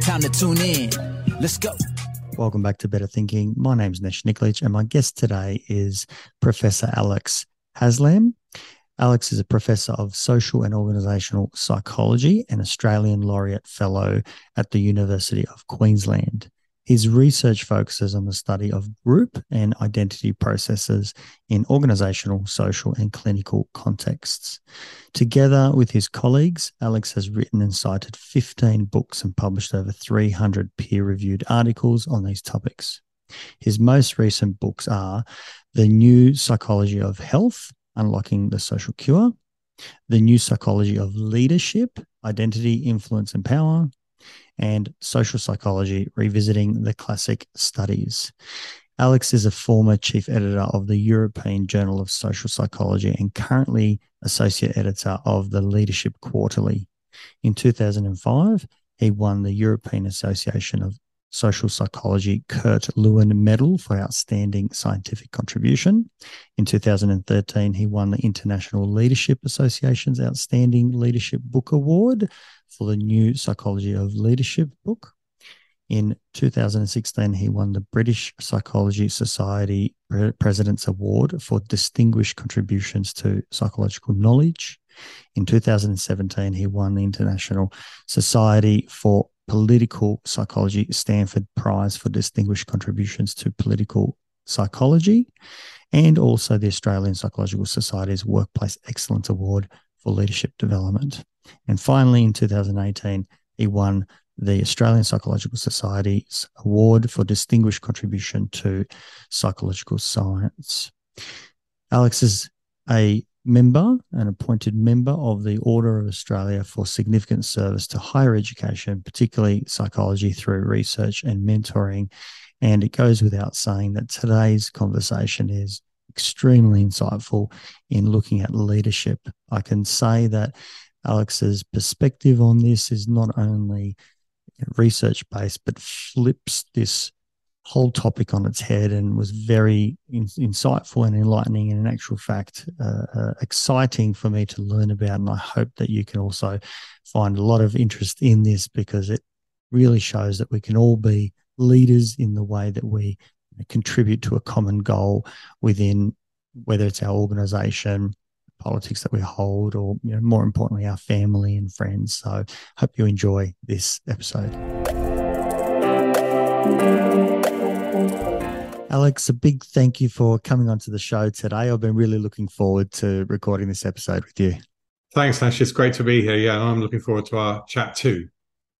Time to tune in. Let's go. Welcome back to Better Thinking. My name is Nesh Nikolic, and my guest today is Professor Alex Haslam. Alex is a professor of social and organizational psychology and Australian Laureate Fellow at the University of Queensland. His research focuses on the study of group and identity processes in organizational, social, and clinical contexts. Together with his colleagues, Alex has written and cited 15 books and published over 300 peer reviewed articles on these topics. His most recent books are The New Psychology of Health Unlocking the Social Cure, The New Psychology of Leadership Identity, Influence, and Power, and social psychology, revisiting the classic studies. Alex is a former chief editor of the European Journal of Social Psychology and currently associate editor of the Leadership Quarterly. In 2005, he won the European Association of Social Psychology Kurt Lewin Medal for outstanding scientific contribution. In 2013, he won the International Leadership Association's Outstanding Leadership Book Award for the New Psychology of Leadership book. In 2016, he won the British Psychology Society President's Award for distinguished contributions to psychological knowledge. In 2017, he won the International Society for Political Psychology Sanford Prize for distinguished contributions to political psychology, and also the Australian Psychological Society's Workplace Excellence Award for leadership development. And finally, in 2018, he won the Australian Psychological Society's Award for Distinguished Contribution to Psychological Science. Alex is a member, an appointed member of the Order of Australia for significant service to higher education, particularly psychology through research and mentoring. And it goes without saying that today's conversation is extremely insightful in looking at leadership. I can say that Alex's perspective on this is not only research based, but flips this whole topic on its head and was very in, insightful and enlightening and in actual fact uh, uh, exciting for me to learn about. And i hope that you can also find a lot of interest in this because it really shows that we can all be leaders in the way that we contribute to a common goal within whether it's our organization politics that we hold or you know more importantly our family and friends. So hope you enjoy this episode Alex, a big thank you for coming onto the show today. I've been really looking forward to recording this episode with you. Thanks, Nash. It's great to be here. Yeah, I'm looking forward to our chat too.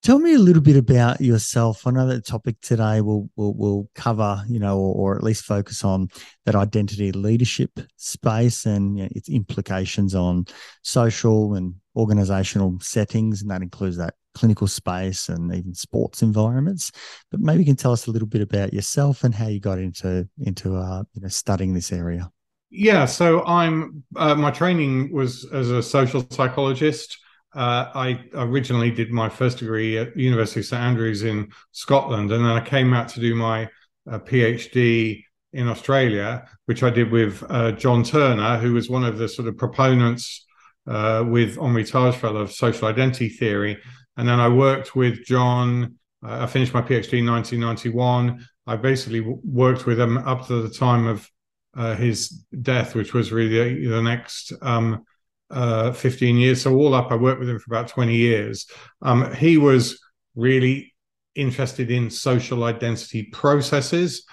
Tell me a little bit about yourself. I know that the topic today will will will cover, you know, or, or at least focus on that identity leadership space and you know, its implications on social and organizational settings, and that includes that clinical space and even sports environments. But maybe you can tell us a little bit about yourself and how you got into into uh, you know studying this area. Yeah, so I'm uh, my training was as a social psychologist. Uh, I originally did my first degree at University of St Andrews in Scotland, and then I came out to do my uh, PhD in Australia, which I did with uh, John Turner, who was one of the sort of proponents uh, with Henri Tajfel of social identity theory. And then I worked with John. Uh, I finished my PhD in 1991. I basically worked with him up to the time of uh, his death, which was really the next um, uh, 15 years. So all up, I worked with him for about 20 years. Um, he was really interested in social identity processes,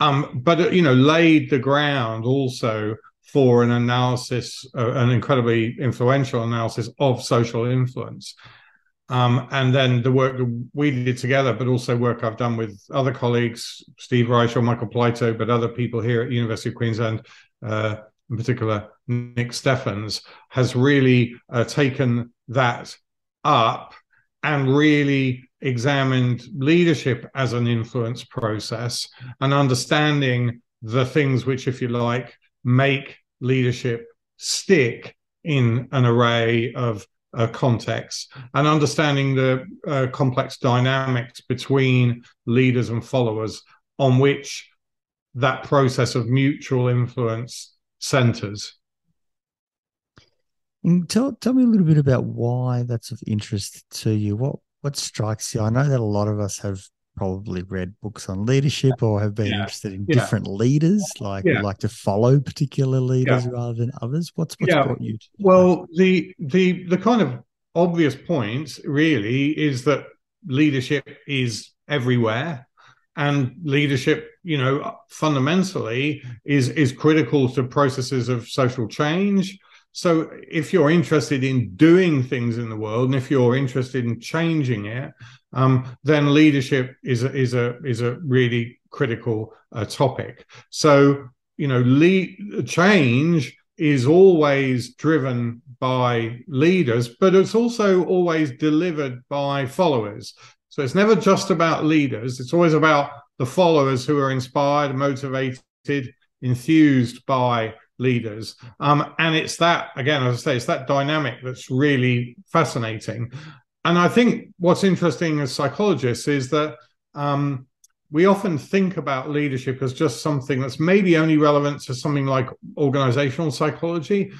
um, but you know, laid the ground also for an analysis, uh, an incredibly influential analysis of social influence. Um, and then the work that we did together, but also work I've done with other colleagues, Steve Reicher Michael Platow, but other people here at University of Queensland, uh, in particular Nick Steffens, has really uh, taken that up and really examined leadership as an influence process and understanding the things which, if you like, make leadership stick in an array of uh, contexts and understanding the uh, complex dynamics between leaders and followers on which that process of mutual influence centers. Tell tell me a little bit about why that's of interest to you. What what strikes you? I know that a lot of us have probably read books on leadership or have been yeah. interested in yeah. different leaders, like yeah. like to follow particular leaders rather than others. What's what's brought you? To well, the the the kind of obvious point really is that leadership is everywhere and leadership you know fundamentally is is critical to processes of social change so if you're interested in doing things in the world, and if you're interested in changing it, um, then leadership is a, is a is a really critical uh, topic. So you know, change is always driven by leaders, but it's also always delivered by followers. So it's never just about leaders; it's always about the followers who are inspired, motivated, enthused by leaders. Um, and it's that, again, as I say, it's that dynamic that's really fascinating. And I think what's interesting as psychologists is that um, we often think about leadership as just something that's maybe only relevant to something like organizational psychology.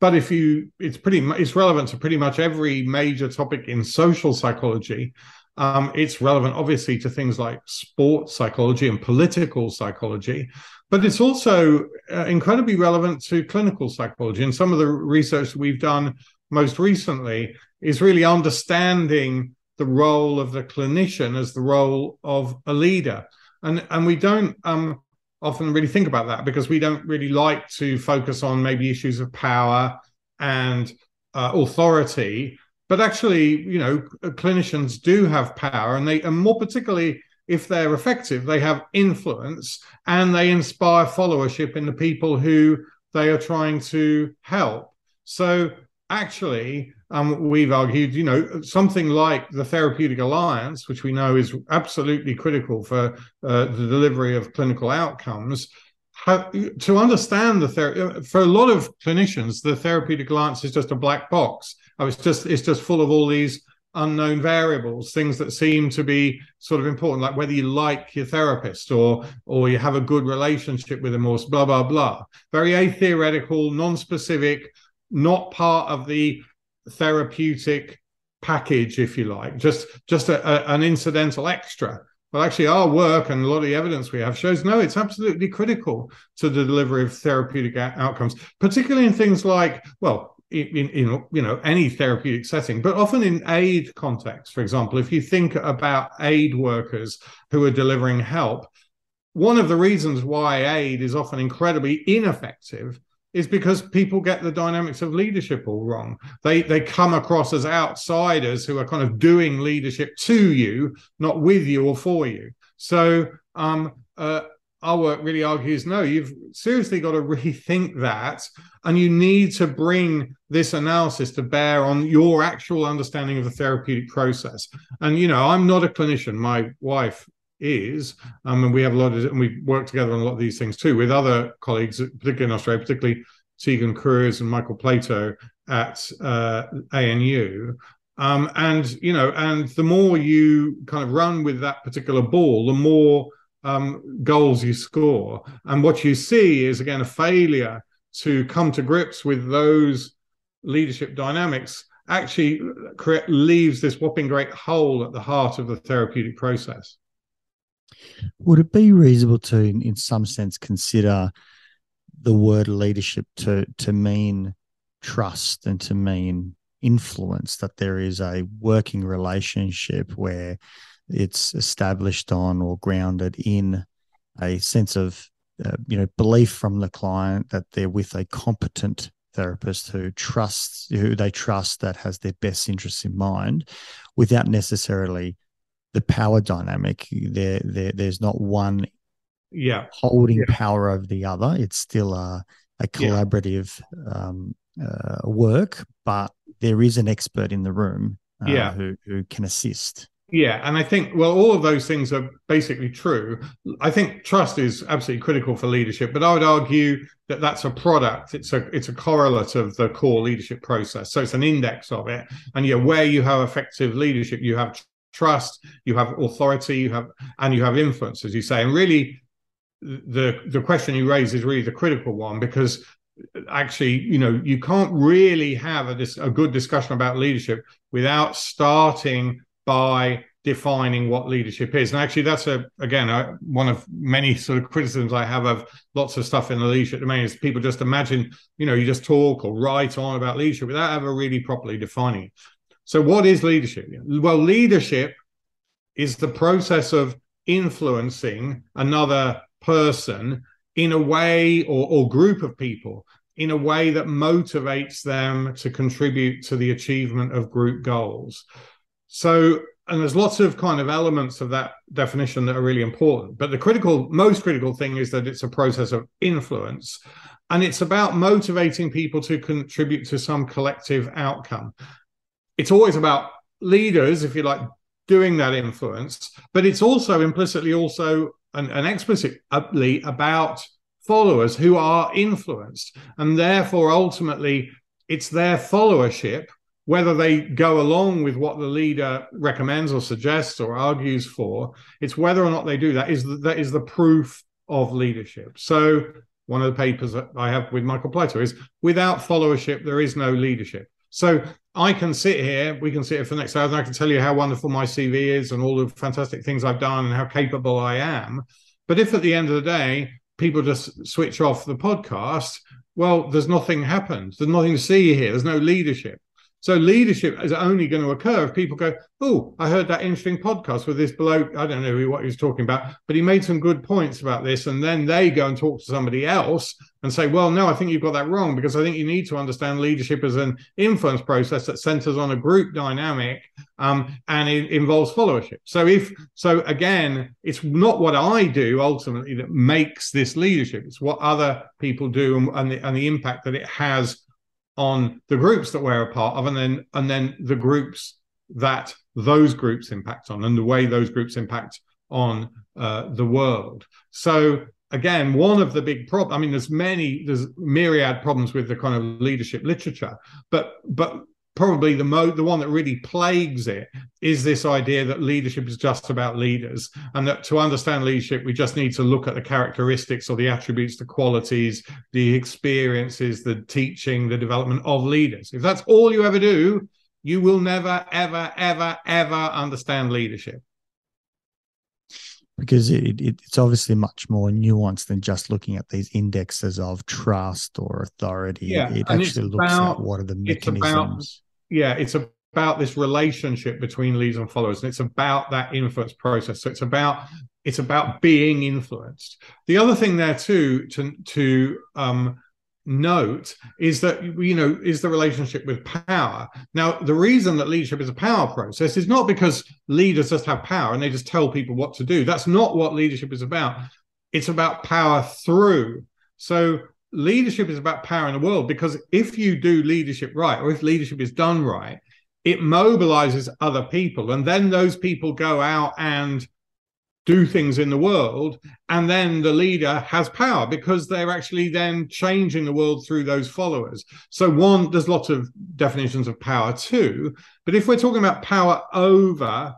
But if you, it's pretty, it's relevant to pretty much every major topic in social psychology. Um, it's relevant, obviously, to things like sports psychology and political psychology, but it's also uh, incredibly relevant to clinical psychology. And some of the research we've done most recently is really understanding the role of the clinician as the role of a leader. And, and we don't um, often really think about that because we don't really like to focus on maybe issues of power and uh, authority but actually, you know, clinicians do have power, and they, and more particularly if they're effective, they have influence and they inspire followership in the people who they are trying to help. So actually, um, we've argued, you know, something like the Therapeutic Alliance, which we know is absolutely critical for uh, the delivery of clinical outcomes. Have, to understand the therapy for a lot of clinicians, the Therapeutic Alliance is just a black box Oh, it's just it's just full of all these unknown variables, things that seem to be sort of important, like whether you like your therapist or or you have a good relationship with them or blah blah blah. Very atheoretical, non-specific, not part of the therapeutic package, if you like, just just a, a, an incidental extra. But actually, our work and a lot of the evidence we have shows no, it's absolutely critical to the delivery of therapeutic outcomes, particularly in things like, well, in, in, you know any therapeutic setting, but often in aid context. For example, if you think about aid workers who are delivering help, one of the reasons why aid is often incredibly ineffective is because people get the dynamics of leadership all wrong. They they come across as outsiders who are kind of doing leadership to you, not with you or for you. So um, uh, our work really argues no, you've seriously got to rethink that. And you need to bring this analysis to bear on your actual understanding of the therapeutic process. And, you know, I'm not a clinician. My wife is, um, and we have a lot of, and we work together on a lot of these things too with other colleagues, particularly in Australia, particularly Tegan Cruwys and Michael Platow at uh, ANU. Um, and you know, and the more you kind of run with that particular ball, the more um, goals you score. And what you see is, again, a failure to come to grips with those leadership dynamics actually creates leaves this whopping great hole at the heart of the therapeutic process. Would it be reasonable to, in some sense, consider the word leadership to to mean trust and to mean influence? That there is a working relationship where it's established on or grounded in a sense of uh, you know belief from the client that they're with a competent therapist who trusts who they trust that has their best interests in mind without necessarily the power dynamic there, there there's not one yeah holding yeah. power over the other it's still a, a collaborative yeah. um, uh, work but there is an expert in the room uh, yeah. who, who can assist yeah, and I think well, all of those things are basically true. I think trust is absolutely critical for leadership, but I would argue that that's a product. It's a it's a correlate of the core leadership process. So it's an index of it. And yeah, where you have effective leadership, you have trust, you have authority, you have and you have influence, as you say. And really, the the question you raise is really the critical one because actually, you know, you can't really have a, a good discussion about leadership without starting by defining what leadership is. And actually, that's a again a, one of many sort of criticisms I have of lots of stuff in the leadership domain is people just imagine, you know, you just talk or write on about leadership without ever really properly defining it. So, what is leadership? Well, leadership is the process of influencing another person in a way or, or group of people in a way that motivates them to contribute to the achievement of group goals. So, and there's lots of kind of elements of that definition that are really important. But the critical, most critical thing is that it's a process of influence. And it's about motivating people to contribute to some collective outcome. It's always about leaders, if you like, doing that influence, but it's also implicitly also and, and explicitly about followers who are influenced. And therefore, ultimately, it's their followership whether they go along with what the leader recommends or suggests or argues for it's whether or not they do that is the, that is the proof of leadership so one of the papers that i have with michael platow is without followership there is no leadership so i can sit here we can sit here for the next hour and i can tell you how wonderful my cv is and all the fantastic things i've done and how capable i am. But if at the end of the day people just switch off the podcast well there's nothing happened. There's nothing to see here. There's no leadership so leadership is only going to occur if people go, "Oh, I heard that interesting podcast with this bloke. I don't know what he was talking about, but he made some good points about this." And then they go and talk to somebody else and say, "Well, no, I think you've got that wrong because I think you need to understand leadership as an influence process that centers on a group dynamic um, and it involves followership." So if so, again, it's not what I do ultimately that makes this leadership; it's what other people do and, and the, and the impact that it has on the groups that we're a part of and then and then the groups that those groups impact on and the way those groups impact on uh, the world. So again one of the big problems i mean there's many there's myriad problems with the kind of leadership literature but but probably the mo the one that really plagues it is this idea that leadership is just about leaders and that to understand leadership we just need to look at the characteristics or the attributes the qualities the experiences the teaching the development of leaders. If that's all you ever do you will never ever ever ever understand leadership. Because it, it, it's obviously much more nuanced than just looking at these indexes of trust or authority. Yeah, it actually looks about, at what are the mechanisms yeah, it's about this relationship between leaders and followers, and it's about that influence process. So it's about it's about being influenced. The other thing there too to to um, note is that you know is the relationship with power. Now, the reason that leadership is a power process is not because leaders just have power and they just tell people what to do. That's not what leadership is about. It's about power through. So leadership is about power in the world because if you do leadership right or if leadership is done right it mobilizes other people and then those people go out and do things in the world and then the leader has power because they're actually then changing the world through those followers. So one there's lots of definitions of power. Too but if we're talking about power over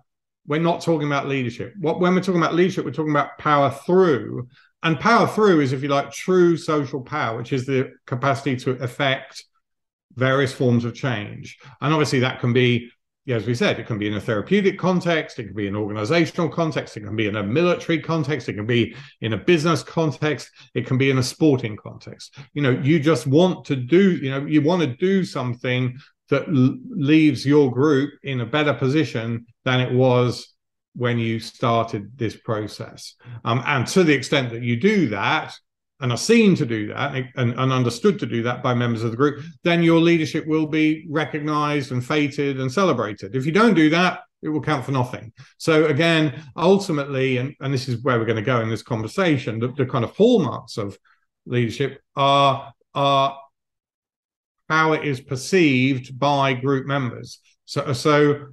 we're not talking about leadership. What when we're talking about leadership we're talking about power through and power through is, if you like, true social power, which is the capacity to affect various forms of change. And obviously, that can be, as we said, it can be in a therapeutic context, it can be in an organizational context, it can be in a military context, it can be in a business context, it can be in a sporting context. You know, you just want to do, you know, you want to do something that l- leaves your group in a better position than it was when you started this process. Um, and to the extent that you do that, and are seen to do that and, and, understood to do that by members of the group, then your leadership will be recognized and feted and celebrated. If you don't do that, it will count for nothing. So again, ultimately, and, and this is where we're going to go in this conversation, the, the kind of hallmarks of leadership are are how it is perceived by group members. So so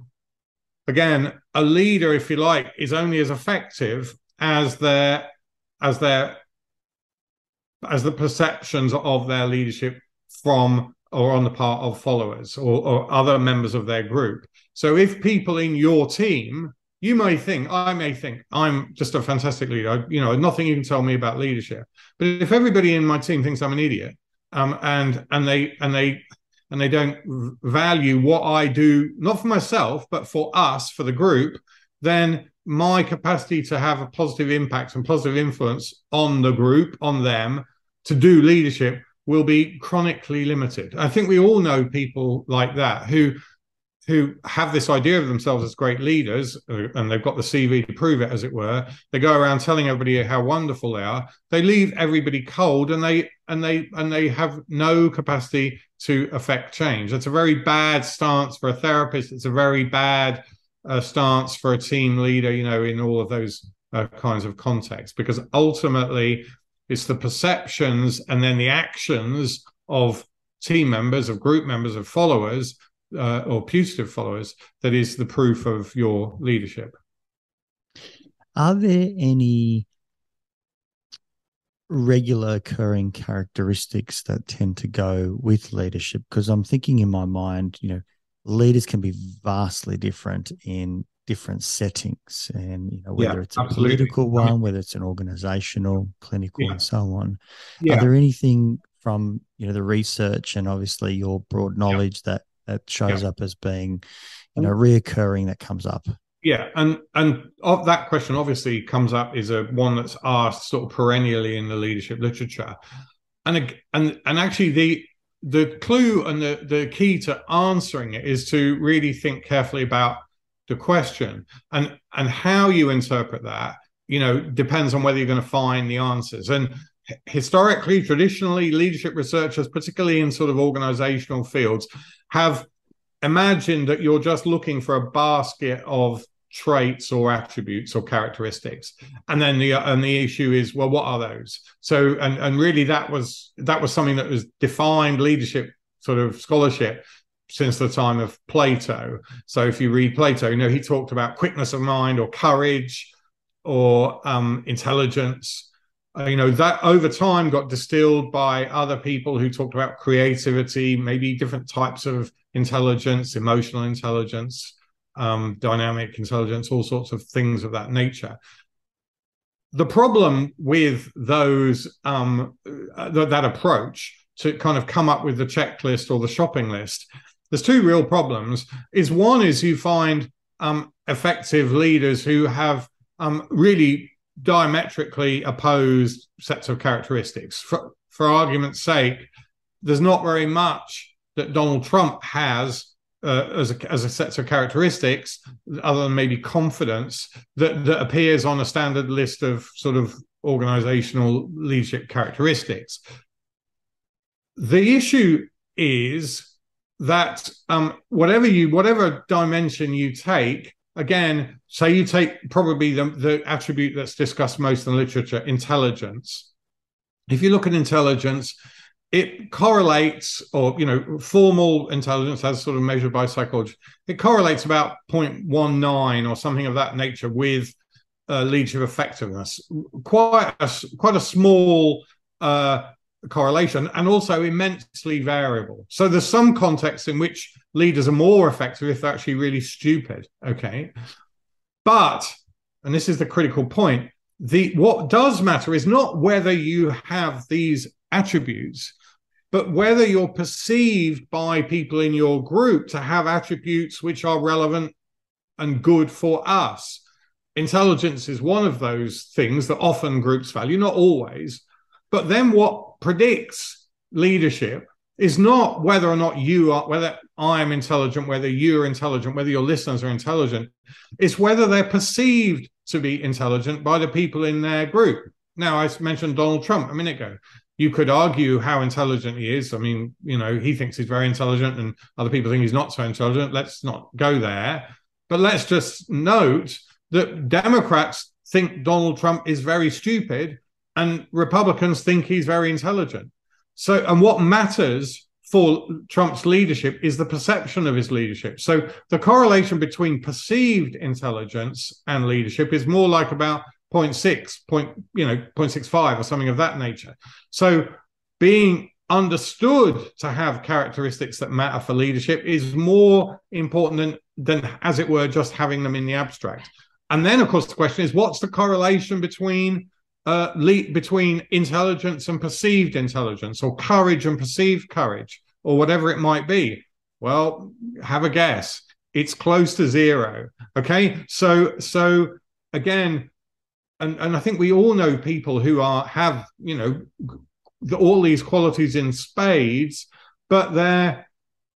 again, a leader, if you like, is only as effective as their as their as the perceptions of their leadership from or on the part of followers or, or other members of their group. So if people in your team, you may think, I may think, I'm just a fantastic leader. You know, nothing you can tell me about leadership. But if everybody in my team thinks I'm an idiot, um, and and they and they and they don't value what I do, not for myself, but for us, for the group, then my capacity to have a positive impact and positive influence on the group, on them, to do leadership will be chronically limited. I think we all know people like that who who have this idea of themselves as great leaders uh, and they've got the CV to prove it as it were they go around telling everybody how wonderful they are they leave everybody cold and they and they and they have no capacity to affect change that's a very bad stance for a therapist it's a very bad uh, stance for a team leader you know in all of those uh, kinds of contexts because ultimately it's the perceptions and then the actions of team members, of group members, of followers, uh, or putative followers that is the proof of your leadership. Are there any regular occurring characteristics that tend to go with leadership? Because I'm thinking in my mind, you know, leaders can be vastly different in different settings and you know whether yeah, it's a absolutely. political one whether it's an organizational clinical yeah. and so on are there anything from you know the research and obviously your broad knowledge that that shows up as being you know reoccurring that comes up yeah and and that question obviously comes up is a one that's asked sort of perennially in the leadership literature. And and and actually the the clue and the the key to answering it is to really think carefully about the question. And and how you interpret that you know depends on whether you're going to find the answers. And historically traditionally leadership researchers particularly in sort of organizational fields have imagined that you're just looking for a basket of traits or attributes or characteristics and then the and the issue is well what are those so and and really that was that was something that was defined leadership sort of scholarship since the time of Plato. So if you read Plato, you know, he talked about quickness of mind or courage or um, intelligence. Uh, you know, that over time got distilled by other people who talked about creativity, maybe different types of intelligence, emotional intelligence, um, dynamic intelligence, all sorts of things of that nature. The problem with those um, uh, th- that approach to kind of come up with the checklist or the shopping list there's two real problems. Is one is you find um, effective leaders who have um, really diametrically opposed sets of characteristics. For, for argument's sake, there's not very much that Donald Trump has uh, as a as a set of characteristics, other than maybe confidence, that that appears on a standard list of sort of organizational leadership characteristics. The issue is that um, whatever you whatever dimension you take again say you take probably the, the attribute that's discussed most in the literature intelligence if you look at intelligence it correlates or you know formal intelligence as sort of measured by psychology it correlates about 0.19 or something of that nature with uh, leadership effectiveness quite a quite a small uh, correlation and also immensely variable. So there's some contexts in which leaders are more effective if they're actually really stupid. Okay. But, and this is the critical point, the what does matter is not whether you have these attributes, but whether you're perceived by people in your group to have attributes which are relevant and good for us. Intelligence is one of those things that often groups value, not always. But then what predicts leadership is not whether or not you are, whether I am intelligent, whether you're intelligent, whether your listeners are intelligent. It's whether they're perceived to be intelligent by the people in their group. Now, I mentioned Donald Trump a minute ago. You could argue how intelligent he is. I mean, you know, he thinks he's very intelligent, and other people think he's not so intelligent. Let's not go there. But let's just note that Democrats think Donald Trump is very stupid, and Republicans think he's very intelligent. So, and what matters for Trump's leadership is the perception of his leadership. So the correlation between perceived intelligence and leadership is more like about 0.6, point, you know, 0.65 or something of that nature. So being understood to have characteristics that matter for leadership is more important than, than as it were, just having them in the abstract. And then, of course, the question is what's the correlation between uh, le- between intelligence and perceived intelligence, or courage and perceived courage, or whatever it might be? Well, have a guess. It's close to zero. Okay, so so again, and and I think we all know people who are have you know all these qualities in spades, but they're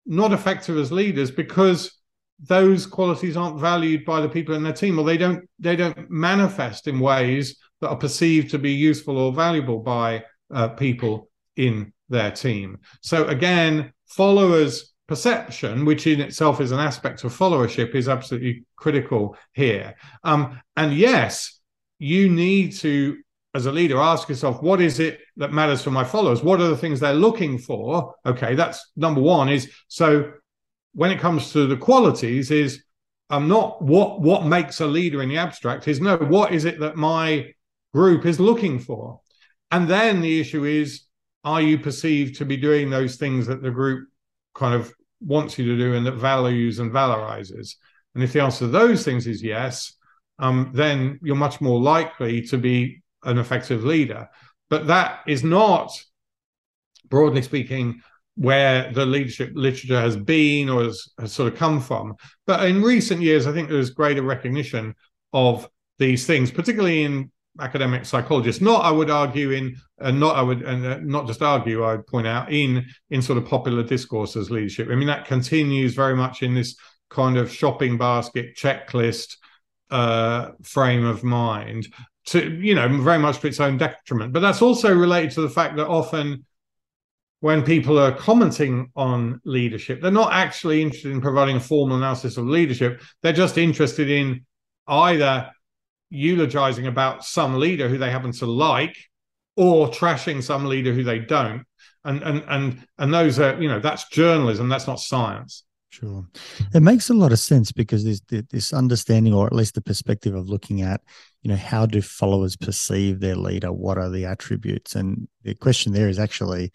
not effective as leaders because those qualities aren't valued by the people in their team or they don't they don't manifest in ways that are perceived to be useful or valuable by uh, people in their team. So again followers perception which in itself is an aspect of followership is absolutely critical here. Um, and yes you need to as a leader ask yourself what is it that matters for my followers? What are the things they're looking for? Okay that's number one is so when it comes to the qualities is I'm not what what makes a leader in the abstract is no what is it that my group is looking for? And then the issue is are you perceived to be doing those things that the group kind of wants you to do and that values and valorizes? And if the answer to those things is yes um, then you're much more likely to be an effective leader but that is not broadly speaking where the leadership literature has been or has, has sort of come from. But in recent years, I think there's greater recognition of these things, particularly in academic psychologists. Not, I would argue, in and uh, not I would, and uh, not just argue. I would point out in in sort of popular discourse as leadership. I mean, that continues very much in this kind of shopping basket checklist uh, frame of mind. To you know, very much to its own detriment. But that's also related to the fact that often when people are commenting on leadership, they're not actually interested in providing a formal analysis of leadership. They're just interested in either eulogizing about some leader who they happen to like or trashing some leader who they don't. And and and and those are, you know, that's journalism, that's not science. Sure. It makes a lot of sense because there's this understanding, or at least the perspective of looking at, you know, how do followers perceive their leader? What are the attributes? And the question there is actually,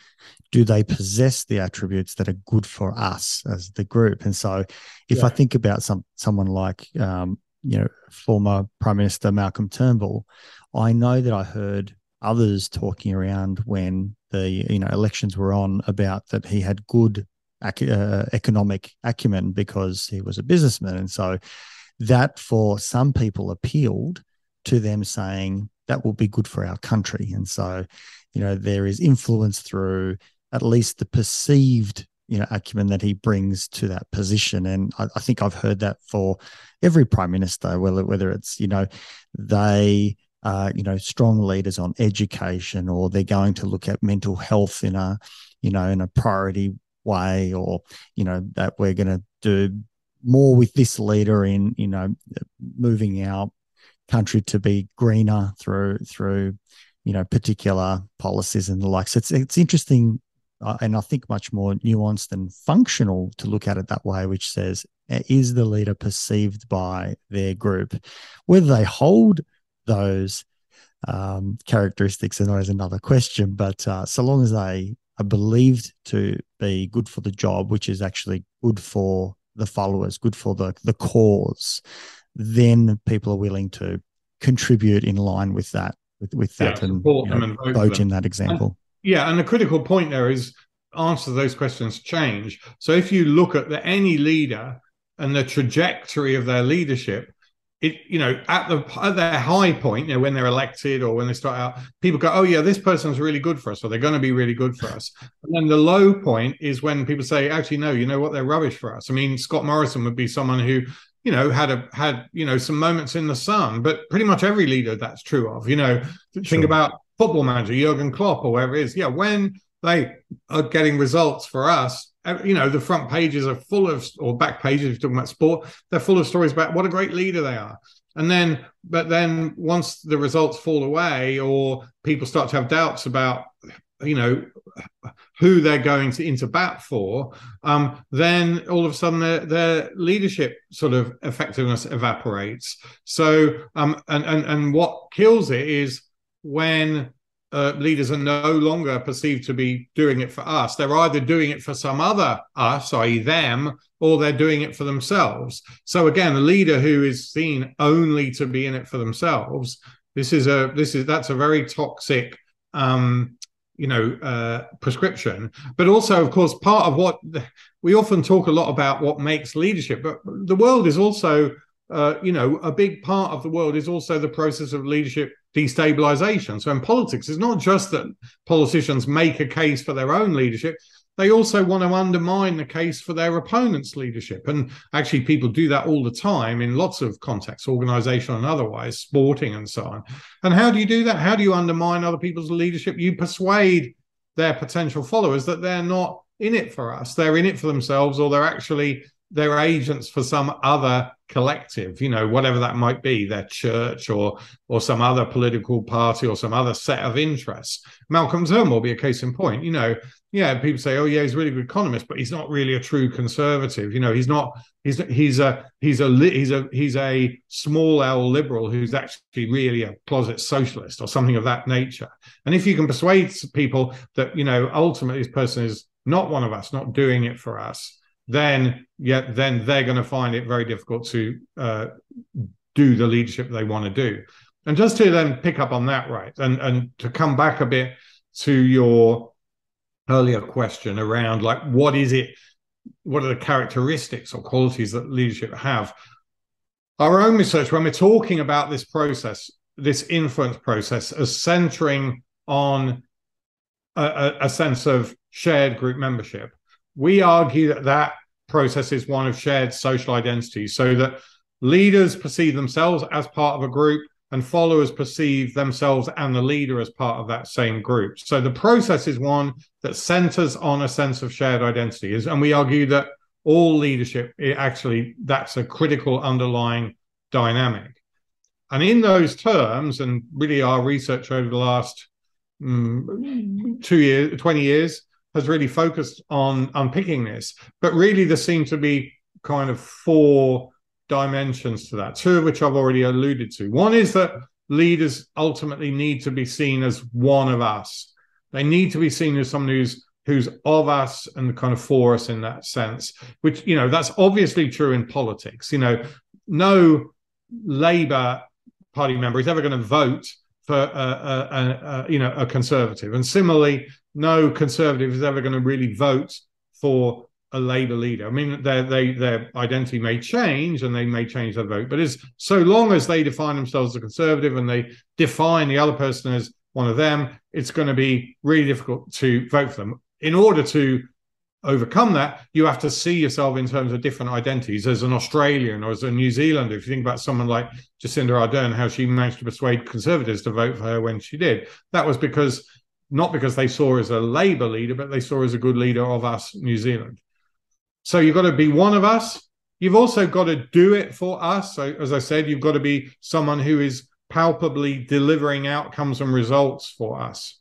do they possess the attributes that are good for us as the group? And so, if yeah. I think about some someone like, um, you know, former Prime Minister Malcolm Turnbull, I know that I heard others talking around when the you know elections were on about that he had good uh, economic acumen because he was a businessman. And so that for some people appealed to them saying that will be good for our country. And so, you know, there is influence through at least the perceived you know acumen that he brings to that position and I, I, think i've heard that for every prime minister whether whether it's you know they are you know strong leaders on education or they're going to look at mental health in a you know in a priority way or you know that we're going to do more with this leader in you know moving our country to be greener through through you know particular policies and the like so it's it's interesting uh, and i think much more nuanced and functional to look at it that way which says is the leader perceived by their group? Whether they hold those um, characteristics and is another question but uh, so long as they are believed to be good for the job, which is actually good for the followers, good for the the cause, then people are willing to contribute in line with that, with, with that, yeah, and, you know, and, vote, vote in that example. And, yeah, and the critical point there is answer those questions change. So if you look at the, any leader and the trajectory of their leadership, it you know at the at their high point you know when they're elected or when they start out people go oh yeah this person's really good for us or they're going to be really good for us and then the low point is when people say actually no you know what they're rubbish for us i mean scott morrison would be someone who you know, had a had you know some moments in the sun. But pretty much every leader that's true of. You know, sure. think about football manager Jurgen Klopp or wherever it is. Yeah, when they are getting results for us, you know, the front pages are full of, or back pages, if you're talking about sport, they're full of stories about what a great leader they are. And then, but then once the results fall away or people start to have doubts about, you know, who they're going to into bat for, um, then all of a sudden their, their leadership sort of effectiveness evaporates. So, um, and, and, and what kills it is when uh, leaders are no longer perceived to be doing it for us. They're either doing it for some other us, i.e., them, or they're doing it for themselves. So again, a leader who is seen only to be in it for themselves, this is a this is that's a very toxic um, you know uh, prescription but also of course part of what we often talk a lot about what makes leadership but the world is also uh, you know a big part of the world is also the process of leadership destabilization. So in politics, it's not just that politicians make a case for their own leadership, they also want to undermine the case for their opponent's leadership. And actually, people do that all the time in lots of contexts, organizational and otherwise, sporting and so on. And how do you do that? How do you undermine other people's leadership? You persuade their potential followers that they're not in it for us, they're in it for themselves, or they're actually they're agents for some other collective you know whatever that might be their church or or some other political party or some other set of interests. Malcolm turnbull will be a case in point you know yeah people say oh yeah he's a really good economist but he's not really a true conservative. You know he's not he's he's a he's a he's a he's a small l liberal who's actually really a closet socialist or something of that nature. And if you can persuade people that you know ultimately this person is not one of us not doing it for us then yeah, then they're going to find it very difficult to uh, do the leadership they want to do. And just to then pick up on that, right, and and to come back a bit to your earlier question around like what is it, what are the characteristics or qualities that leadership have? Our own research, when we're talking about this process, this influence process, as centering on a, a sense of shared group membership, we argue that that process is one of shared social identity, so that leaders perceive themselves as part of a group and followers perceive themselves and the leader as part of that same group. So the process is one that centers on a sense of shared identity. And we argue that all leadership actually that's a critical underlying dynamic. And in those terms, and really our research over the last mm, two years, 20 years, has really focused on unpicking this. But really, there seem to be kind of four dimensions to that, two of which I've already alluded to. One is that leaders ultimately need to be seen as one of us. They need to be seen as someone who's who's of us and kind of for us in that sense. Which you know that's obviously true in politics. You know, no Labour Party member is ever going to vote for a, a, a, you know a conservative, and similarly, no conservative is ever going to really vote for a Labour leader. I mean, their they, their identity may change and they may change their vote, but as so long as they define themselves as a conservative and they define the other person as one of them, it's going to be really difficult to vote for them. In order to overcome that, you have to see yourself in terms of different identities as an Australian or as a New Zealander. If you think about someone like Jacinda Ardern, how she managed to persuade conservatives to vote for her when she did, that was because not because they saw her as a Labour leader, but they saw her as a good leader of us, New Zealand. So you've got to be one of us. You've also got to do it for us. So, as I said, you've got to be someone who is palpably delivering outcomes and results for us.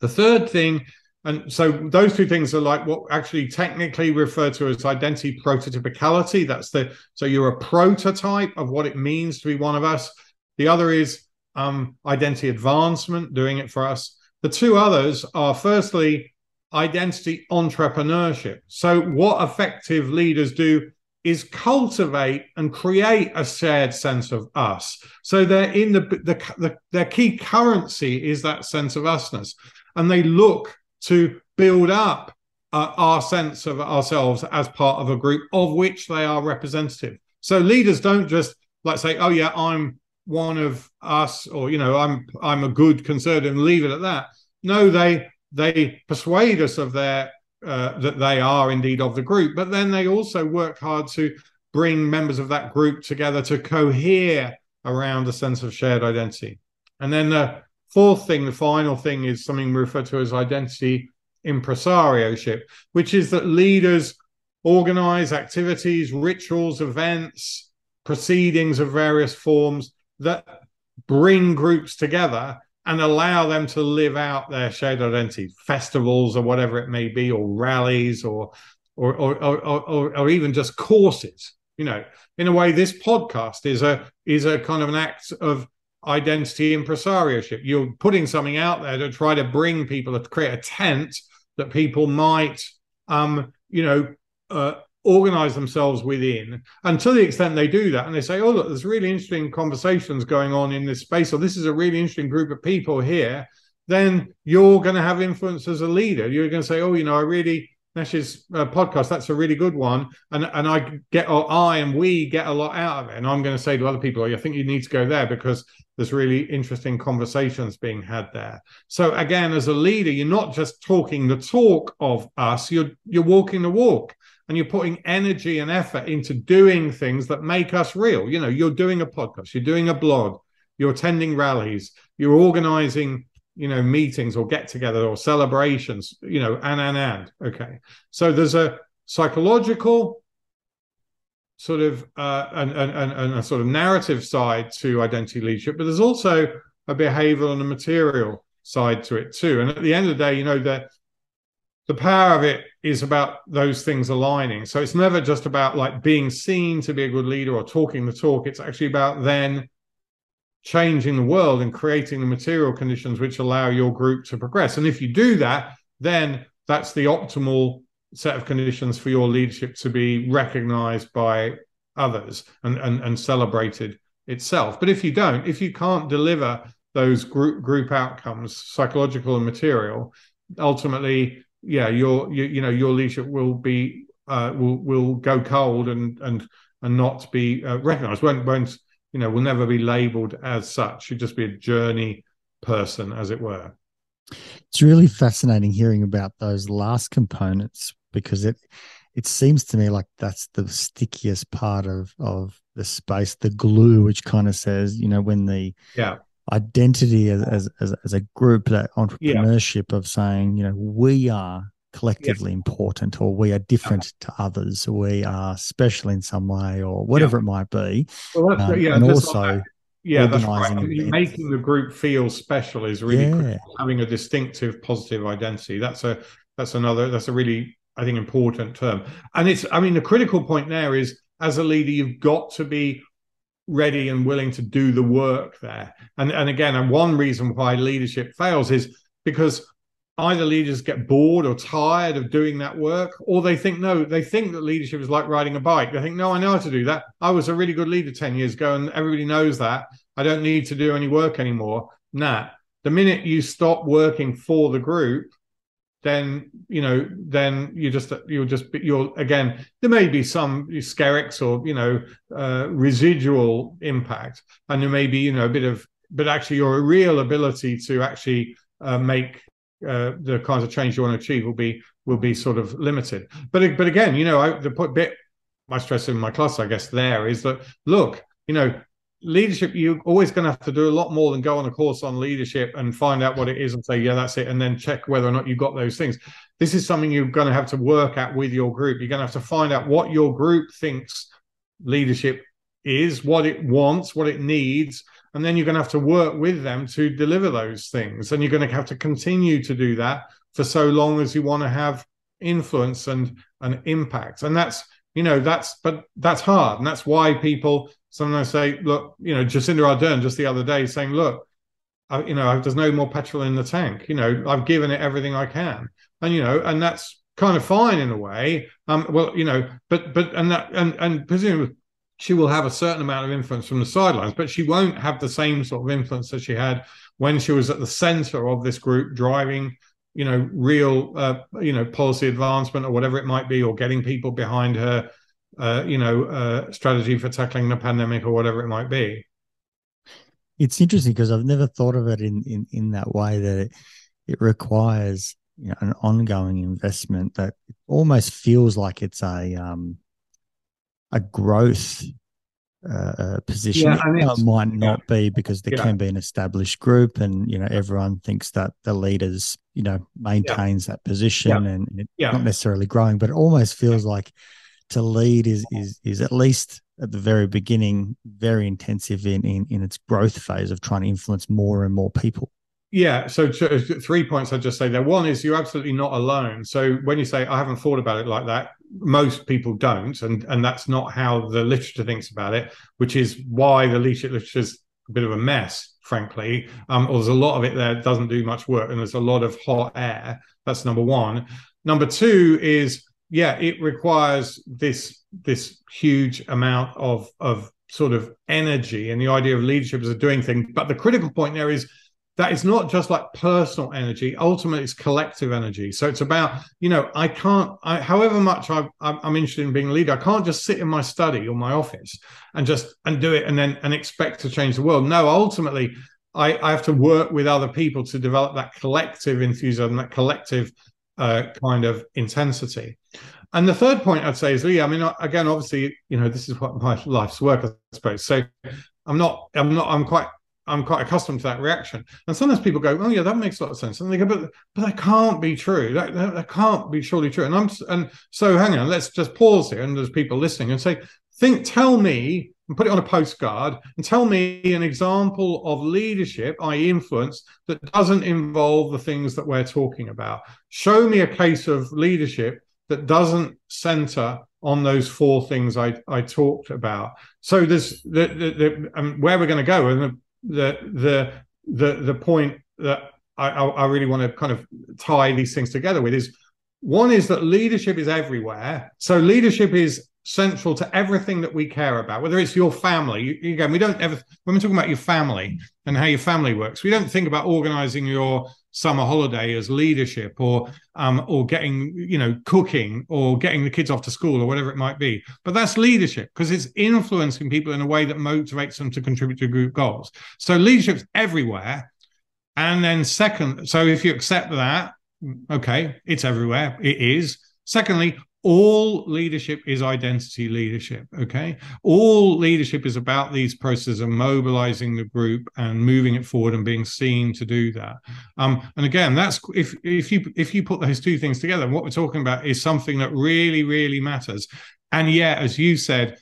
The third thing, and so those two things are like what actually technically referred to as identity prototypicality. That's the so you're a prototype of what it means to be one of us. The other is um, identity advancement, doing it for us. The two others are firstly identity entrepreneurship. So, what effective leaders do is cultivate and create a shared sense of us. So, they're in the, the, the their key currency is that sense of usness, and they look to build up uh, our sense of ourselves as part of a group of which they are representative. So, leaders don't just like say, "Oh yeah, I'm one of us or you know i'm i'm a good conservative and leave it at that no they they persuade us of their uh, that they are indeed of the group but then they also work hard to bring members of that group together to cohere around a sense of shared identity. And then the fourth thing, the final thing, is something we refer to as identity impresarioship, which is that leaders organize activities, rituals, events, proceedings of various forms that bring groups together and allow them to live out their shared identity, festivals or whatever it may be, or rallies or or or or, or, or even just courses. You know, in a way, this podcast is a is a kind of an act of identity impresarioship. You're putting something out there to try to bring people to create a tent that people might, um, you know, uh, organize themselves within. And to the extent they do that, and they say, "Oh, look, there's really interesting conversations going on in this space, or this is a really interesting group of people here," then you're going to have influence as a leader. You're going to say, "Oh, you know, I really." Nesh's uh, podcast, that's a really good one. And and I get, or I and we get a lot out of it. And I'm going to say to other people, I think you need to go there because there's really interesting conversations being had there. So again, as a leader, you're not just talking the talk of us, you're you're walking the walk and you're putting energy and effort into doing things that make us real. You know, you're doing a podcast, you're doing a blog, you're attending rallies, you're organizing, you know, meetings or get together or celebrations, you know, and and and. Okay. So there's a psychological sort of uh, a sort of narrative side to identity leadership, but there's also a behavioral and a material side to it too. And at the end of the day, you know, the the power of it is about those things aligning. So it's never just about like being seen to be a good leader or talking the talk. It's actually about then changing the world and creating the material conditions which allow your group to progress. And if you do that, then that's the optimal set of conditions for your leadership to be recognized by others and, and, and celebrated itself. But if you don't, if you can't deliver those group group outcomes, psychological and material, ultimately, yeah, your you, you know your leadership will be uh, will will go cold and and and not be uh, recognized. Won't won't you know will never be labeled as such. You'd just be a journey person, as it were. It's really fascinating hearing about those last components because it it seems to me like that's the stickiest part of of the space, the glue, which kind of says, you know, when the yeah. identity as as as a group, that entrepreneurship yeah. of saying, you know, we are collectively important or we are different to others or we are special in some way or whatever yeah. it might be. Well, um, yeah, and also yeah that's right. I mean, making the group feel special is really yeah. having a distinctive positive identity. That's a that's another that's a really I think, important term. And it's, I mean, the critical point there is as a leader, you've got to be ready and willing to do the work there. And, and again, and one reason why leadership fails is because either leaders get bored or tired of doing that work, or they think, no, they think that leadership is like riding a bike. They think, no, I know how to do that. I was a really good leader 10 years ago, and everybody knows that. I don't need to do any work anymore. Nah. The minute you stop working for the group, then you know then you just you'll just you'll again there may be some skerricks or you know uh, residual impact. And there may be you know a bit of but actually your real ability to actually uh, make uh, the kinds of change you want to achieve will be will be sort of limited. But but again you know I, the bit I stress in my class I guess there is that look you know leadership you're always going to have to do a lot more than go on a course on leadership and find out what it is and say yeah that's it and then check whether or not you got those things. This is something you're going to have to work at with your group. You're going to have to find out what your group thinks leadership is what it wants what it needs and then you're going to have to work with them to deliver those things. And you're going to have to continue to do that for so long as you want to have influence and an impact. And that's you know that's but that's hard and that's why people sometimes say look you know jacinda ardern just the other day saying look I, you know there's no more petrol in the tank. You know i've given it everything i can. And you know and that's kind of fine in a way. Um well you know but but and that and and presumably she will have a certain amount of influence from the sidelines but she won't have the same sort of influence that she had when she was at the center of this group driving you know real uh, you know policy advancement or whatever it might be or getting people behind her uh, you know uh, strategy for tackling the pandemic or whatever it might be it's interesting because i've never thought of it in in, in that way that it, it requires you know, an ongoing investment that almost feels like it's a um a growth uh, uh position. Yeah, it might not yeah. be because there yeah. can be an established group, and you know everyone thinks that the leaders, you know, maintains that position, and it's not necessarily growing. But it almost feels like to lead is is is at least at the very beginning very intensive in in, in its growth phase of trying to influence more and more people. Yeah. So, three points I'd just say there. One is you're absolutely not alone. So when you say I haven't thought about it like that, most people don't, and and that's not how the literature thinks about it, which is why the leadership literature is a bit of a mess, frankly. Um, or there's a lot of it there doesn't do much work, and there's a lot of hot air. That's number one. Number two is yeah, it requires this this huge amount of of sort of energy and the idea of leadership a doing thing. But the critical point there is that it's not just like personal energy ultimately it's collective energy so it's about you know i can't I, however much I, i'm interested in being a leader i can't just sit in my study or my office and just and do it and then and expect to change the world no ultimately i, I have to work with other people to develop that collective enthusiasm that collective uh, kind of intensity and the third point i'd say is lee i mean again obviously you know this is what my life's work i suppose so i'm not i'm not i'm quite I'm quite accustomed to that reaction. And sometimes people go, "Oh yeah, that makes a lot of sense," and they go, "But but that can't be true. That, that, that can't be surely true." And I'm and so hang on, let's just pause here, and there's people listening, and say, "Think, tell me." And put it on a postcard and tell me an example of leadership, i.e., influence, that doesn't involve the things that we're talking about. Show me a case of leadership that doesn't center on those four things I, I talked about. So there's the, the, the um, where we're going to go, and the, the the the the point that I, I really want to kind of tie these things together with is one is that leadership is everywhere. So leadership is central to everything that we care about, whether it's your family. Again, we don't ever, when we're talking about your family and how your family works, we don't think about organizing your summer holiday as leadership or um, or getting you know cooking or getting the kids off to school or whatever it might be. But that's leadership because it's influencing people in a way that motivates them to contribute to group goals. So leadership's everywhere. And then second so if you accept that okay it's everywhere. It is. Secondly all leadership is identity leadership okay? All leadership is about these processes of mobilizing the group and moving it forward and being seen to do that. Um, and again that's if if you if you put those two things together what we're talking about is something that really really matters. And yet as you said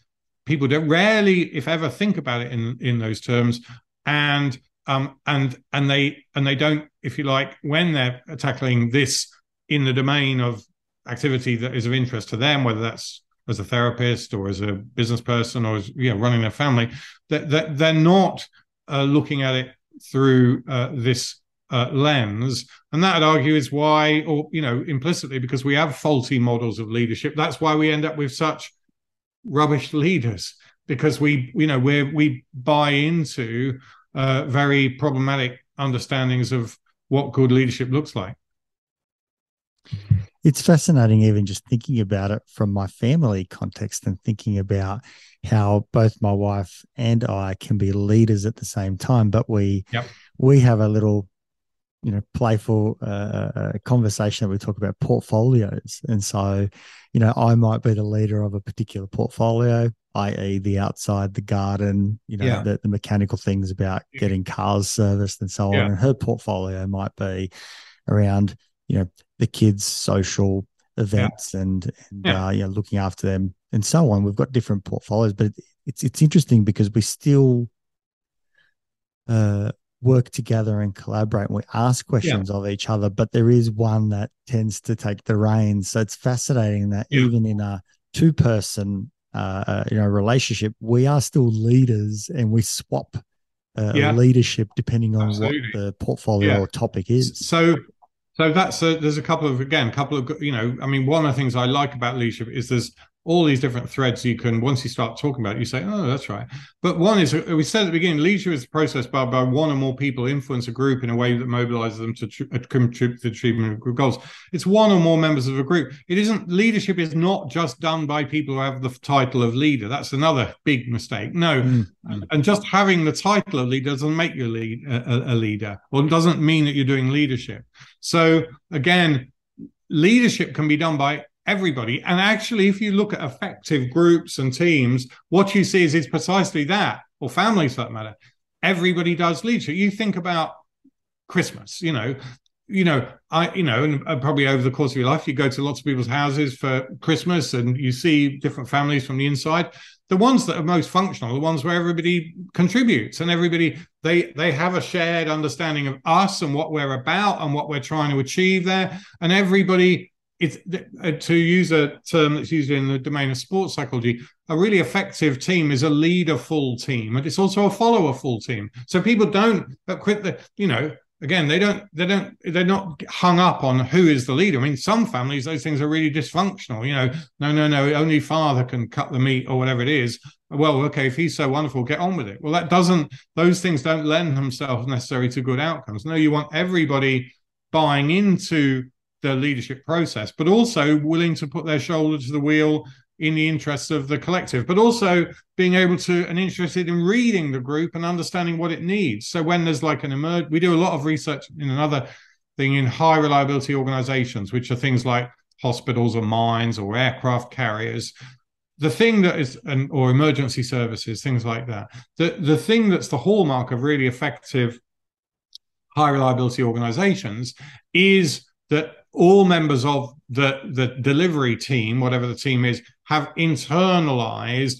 people don't rarely if ever think about it in in those terms. And um and and they and they don't if you like when they're tackling this in the domain of activity that is of interest to them, whether that's as a therapist or as a business person or as you know, running their family, that, that they're not uh, looking at it through uh, this uh, lens. And that I'd argue is why, or, you know, implicitly, because we have faulty models of leadership, that's why we end up with such rubbish leaders, because we, you know, we we buy into uh, very problematic understandings of what good leadership looks like it's fascinating even just thinking about it from my family context and thinking about how both my wife and I can be leaders at the same time but we yep. we have a little you know playful uh, uh, conversation that we talk about portfolios and so you know I might be the leader of a particular portfolio i.e. the outside the garden you know yeah. the, the, mechanical things about getting cars serviced and so on yeah. and her portfolio might be around you know the kids' social events yeah. and, and yeah. Uh, you know looking after them and so on. We've got different portfolios, but it's it's interesting because we still uh, work together and collaborate. And we ask questions yeah. of each other, but there is one that tends to take the reins. So it's fascinating that even in a two person uh, uh, you know relationship, we are still leaders and we swap uh, yeah. leadership depending on Absolutely. what the portfolio yeah. or topic is. So so that's a, there's a couple of again, a couple of you know, I mean, one of the things I like about leadership is there's all these different threads you can once you start talking about it, you say oh that's right. But one is we said at the beginning leadership is a process by, by one or more people influence a group in a way that mobilizes them to tr- uh, contribute to the achievement of group goals. It's one or more members of a group. It isn't leadership is not just done by people who have the title of leader. That's another big mistake. No. Mm-hmm. and just having the title of leader doesn't make you a, lead, a, a leader or doesn't mean that you're doing leadership. So again leadership can be done by everybody. And actually, if you look at effective groups and teams, what you see is it's precisely that, or families for that matter. Everybody does leadership. You think about Christmas, you know, you know, I, you know, and probably over the course of your life, you go to lots of people's houses for Christmas and you see different families from the inside. The ones that are most functional, the ones where everybody contributes and everybody they they have a shared understanding of us and what we're about and what we're trying to achieve there, and everybody. It's uh, to use a term that's used in the domain of sports psychology. A really effective team is a leader-full team, and it's also a follower-full team. So people don't quit the, you know, again they don't they don't they're not hung up on who is the leader i mean some families those things are really dysfunctional you know no no no only father can cut the meat or whatever it is well okay if he's so wonderful get on with it well that doesn't those things don't lend themselves necessarily to good outcomes no you want everybody buying into the leadership process but also willing to put their shoulder to the wheel in the interests of the collective, but also being able to and interested in reading the group and understanding what it needs. So when there's like an emerge, we do a lot of research in another thing in high reliability organizations, which are things like hospitals or mines or aircraft carriers. The thing that is, or emergency services, things like that. The the thing that's the hallmark of really effective high reliability organizations is that all members of the the delivery team, whatever the team is, have internalized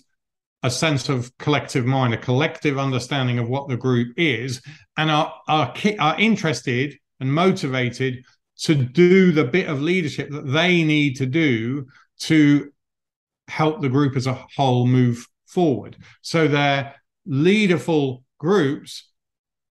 a sense of collective mind, a collective understanding of what the group is, and are are, are interested and motivated to do the bit of leadership that they need to do to help the group as a whole move forward. So they're leaderful groups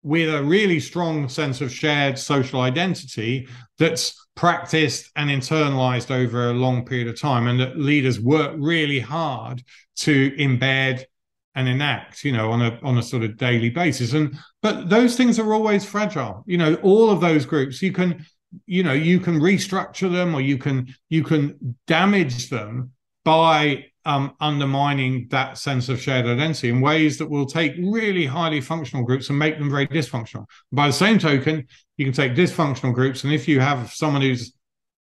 with a really strong sense of shared social identity that's practiced and internalized over a long period of time and that leaders work really hard to embed and enact you know on a on a sort of daily basis and but those things are always fragile you know all of those groups you can you know you can restructure them or you can you can damage them by um, undermining that sense of shared identity in ways that will take really highly functional groups and make them very dysfunctional. By the same token, you can take dysfunctional groups, and if you have someone who's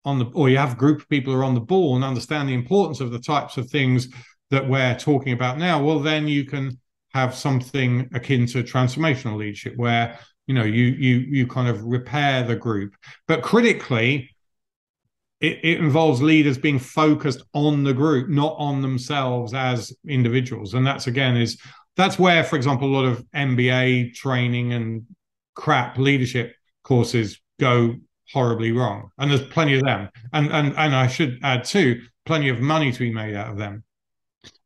on the, or you have group of people who are on the ball and understand the importance of the types of things that we're talking about now, well, then you can have something akin to transformational leadership, where you know you you you kind of repair the group, but critically it, it, involves leaders being focused on the group, not on themselves as individuals. And that's again is that's where, for example, a lot of MBA training and crap leadership courses go horribly wrong. And there's plenty of them. And and and I should add too, plenty of money to be made out of them.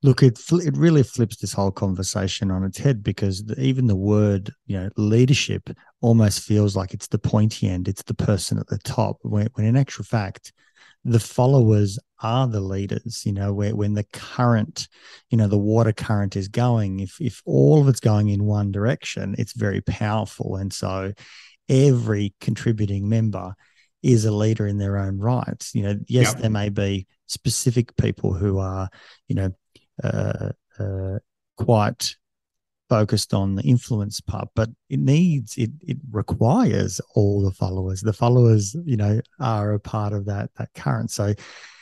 Look, it it really flips this whole conversation on its head because the, even the word, you know, leadership almost feels like it's the pointy end, it's the person at the top. When, when in actual fact, the followers are the leaders you know where when the current you know the water current is going if if all of it's going in one direction it's very powerful and so every contributing member is a leader in their own right you know yes yep. there may be specific people who are you know uh, uh, quite focused on the influence part, but it needs it it requires all the followers. The followers, you know, are a part of that that current. So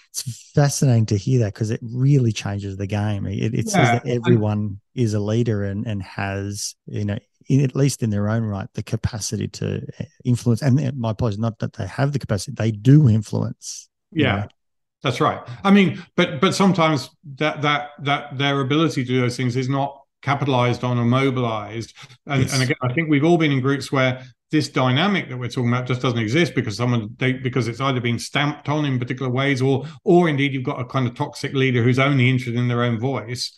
it's fascinating to hear that because it really changes the game. It, it yeah. says that everyone is a leader and and has you know in, at least in their own right the capacity to eh, influence. And eh, my point is not that they have the capacity; they do influence. Yeah. Know? That's right. I mean, but but sometimes that that that their ability to do those things is not capitalized on or mobilized. And, yes. and again, I think we've all been in groups where this dynamic that we're talking about just doesn't exist because someone they, because it's either been stamped on in particular ways or or indeed you've got a kind of toxic leader who's only interested in their own voice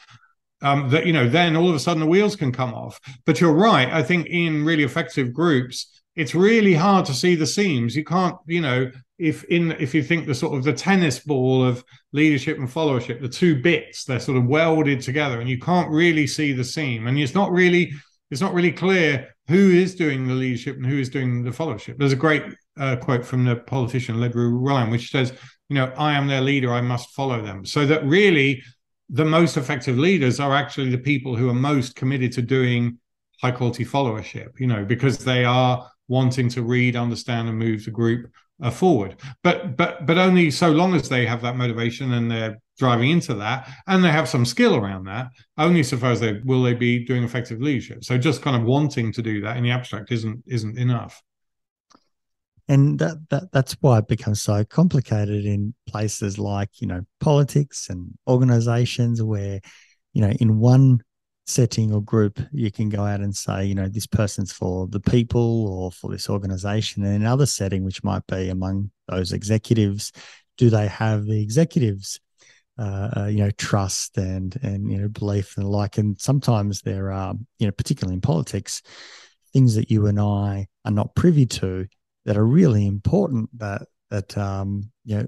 um, that you know then all of a sudden the wheels can come off. But you're right. I think in really effective groups it's really hard to see the seams. You can't you know if in if you think the sort of the tennis ball of leadership and followership the two bits they're sort of welded together and you can't really see the seam. And it's not really it's not really clear who is doing the leadership and who is doing the followership. There's a great uh, quote from the politician Ledru-Rollin which says you know i am their leader. I must follow them. So that really the most effective leaders are actually the people who are most committed to doing high quality followership you know because they are wanting to read, understand, and move the group uh, forward. But but but only so long as they have that motivation and they're driving into that, and they have some skill around that. Only so far as they will they be doing effective leadership. So just kind of wanting to do that in the abstract isn't isn't enough and that, that that's why it becomes so complicated in places like you know politics and organizations where you know in one setting or group you can go out and say you know this person's for the people or for this organization. And in another setting which might be among those executives do they have the executives uh, uh, you know trust and and you know belief and the like? And sometimes there are you know particularly in politics things that you and I are not privy to that are really important that that um, you know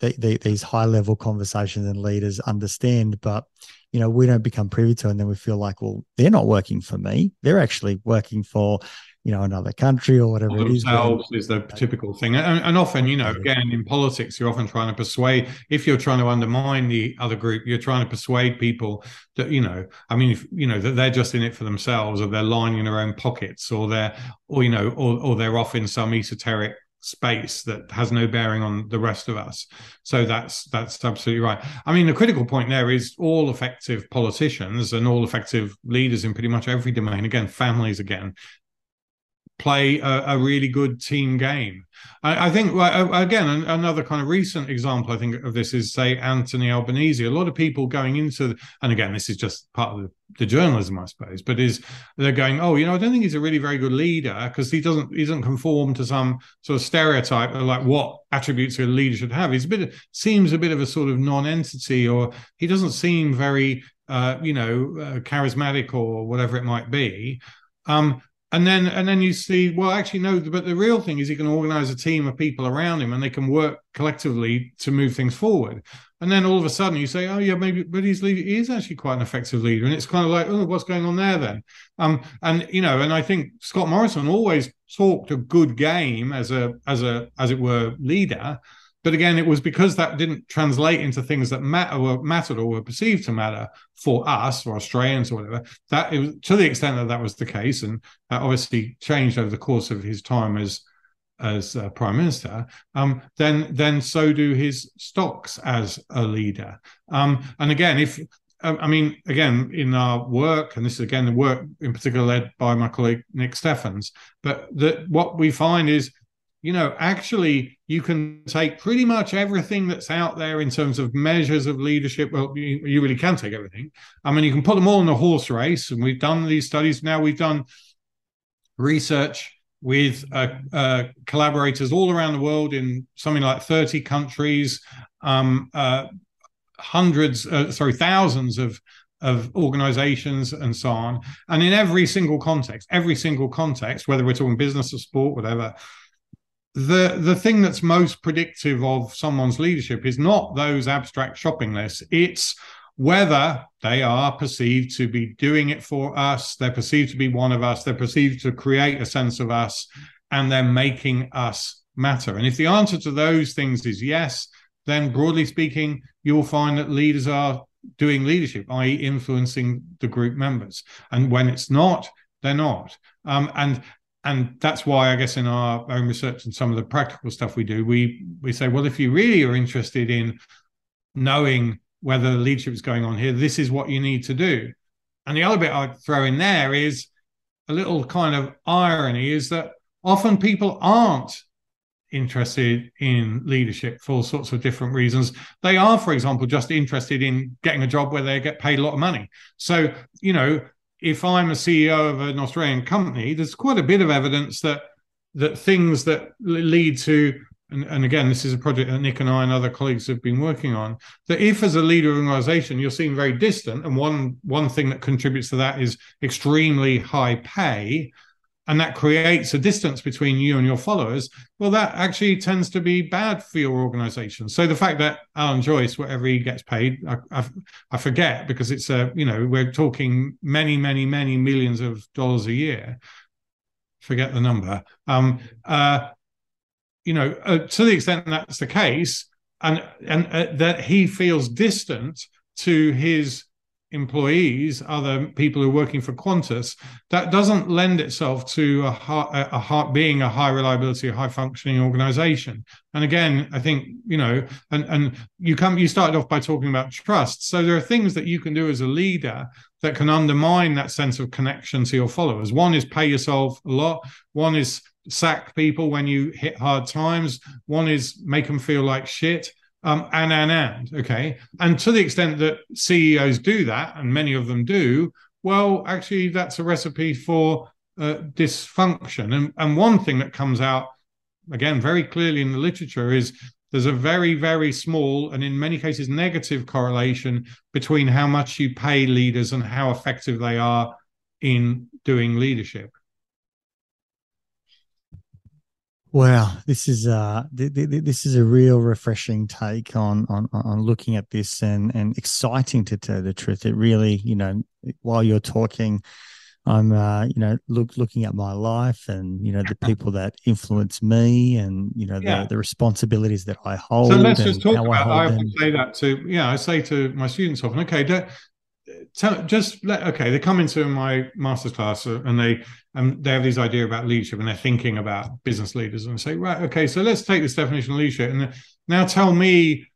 they, they, these high level conversations and leaders understand, but you know we don't become privy to, and then we feel like, well, they're not working for me; they're actually working for you know another country or whatever it is. Themselves is the uh, typical thing, and, and, often you know again in politics, you're often trying to persuade. If you're trying to undermine the other group, you're trying to persuade people that you know. I mean, if, you know that they're just in it for themselves, or they're lining their own pockets, or they're, or you know, or or they're off in some esoteric space that has no bearing on the rest of us so that's that's absolutely right i mean the critical point there is all effective politicians and all effective leaders in pretty much every domain again families again play a, a, really good team game. I, I think again another kind of recent example I think of this is say Anthony Albanese. A lot of people going into and again this is just part of the, the journalism I suppose, but is they're going oh you know I don't think he's a really very good leader because he doesn't he doesn't conform to some sort of stereotype of like what attributes a leader should have. He's a bit seems a bit of a sort of non-entity or he doesn't seem very uh, you know uh, charismatic or whatever it might be. Um, and then and then you see well actually no but the real thing is he can organize a team of people around him and they can work collectively to move things forward. And then all of a sudden you say oh yeah maybe but he's he is actually quite an effective leader. And it's kind of like oh what's going on there then? Um and you know and i think scott morrison always talked a good game as a as a as it were leader but again, it was because that didn't translate into things that matter or mattered or were perceived to matter for us or Australians or whatever. That was to the extent that that was the case, and that obviously changed over the course of his time as as uh, prime minister. Um, then then so do his stocks as a leader. Um, and again, if I mean, again, in our work, and this is again the work in particular led by my colleague Nick Steffens, but that what we find is you know, actually, you can take pretty much everything that's out there in terms of measures of leadership. Well, you, you really can take everything. I mean, you can put them all in a horse race, and we've done these studies. Now we've done research with uh, uh, collaborators all around the world in something like 30 countries, um, uh, hundreds, uh, sorry, thousands of of organizations and so on. And in every single context, every single context, whether we're talking business or sport, whatever, the the thing that's most predictive of someone's leadership is not those abstract shopping lists. It's whether they are perceived to be doing it for us they're perceived to be one of us they're perceived to create a sense of us and they're making us matter. And if the answer to those things is yes then broadly speaking you'll find that leaders are doing leadership i.e influencing the group members. And when it's not they're not. Um, and and that's why I guess in our own research and some of the practical stuff we do, we we say, well, if you really are interested in knowing whether leadership is going on here, this is what you need to do. And the other bit I'd throw in there is a little kind of irony is that often people aren't interested in leadership for all sorts of different reasons. They are, for example, just interested in getting a job where they get paid a lot of money. So, you know, if I'm a CEO of an Australian company, there's quite a bit of evidence that that things that lead to and, and, again, this is a project that Nick and I and other colleagues have been working on. That if, as a leader of an organization, you're seen very distant, and one one thing that contributes to that is extremely high pay, and that creates a distance between you and your followers, well, that actually tends to be bad for your organization. So the fact that Alan Joyce, whatever he gets paid, I, I, I, forget because it's a, you know, we're talking many, many, many millions of dollars a year. Forget the number. Um, uh, you know, uh, to the extent that's the case, and and uh, that he feels distant to his employees, other people who are working for Qantas, that doesn't lend itself to a, a being a high reliability, high functioning organization. And again, I think you know, and and you come, you started off by talking about trust. So there are things that you can do as a leader that can undermine that sense of connection to your followers. One is pay yourself a lot. One is sack people when you hit hard times. One is make them feel like shit um, and and and okay. And to the extent that ceos do that and many of them do well actually that's a recipe for uh, dysfunction. And and one thing that comes out again very clearly in the literature is there's a very very small and in many cases negative correlation between how much you pay leaders and how effective they are in doing leadership Wow, this is uh th- th- this is a real refreshing take on on on looking at this and and exciting to tell the truth. It really, you know, while you're talking, I'm uh, you know look looking at my life and you know the people that influence me and you know the, yeah. the responsibilities that I hold. So let's just talk about. I, I say that to yeah, I say to my students often. Okay, don't, tell just let okay they come into my master's class uh, and they and they have this idea about leadership and they're thinking about business leaders and say right okay so let's take this definition of leadership and now tell me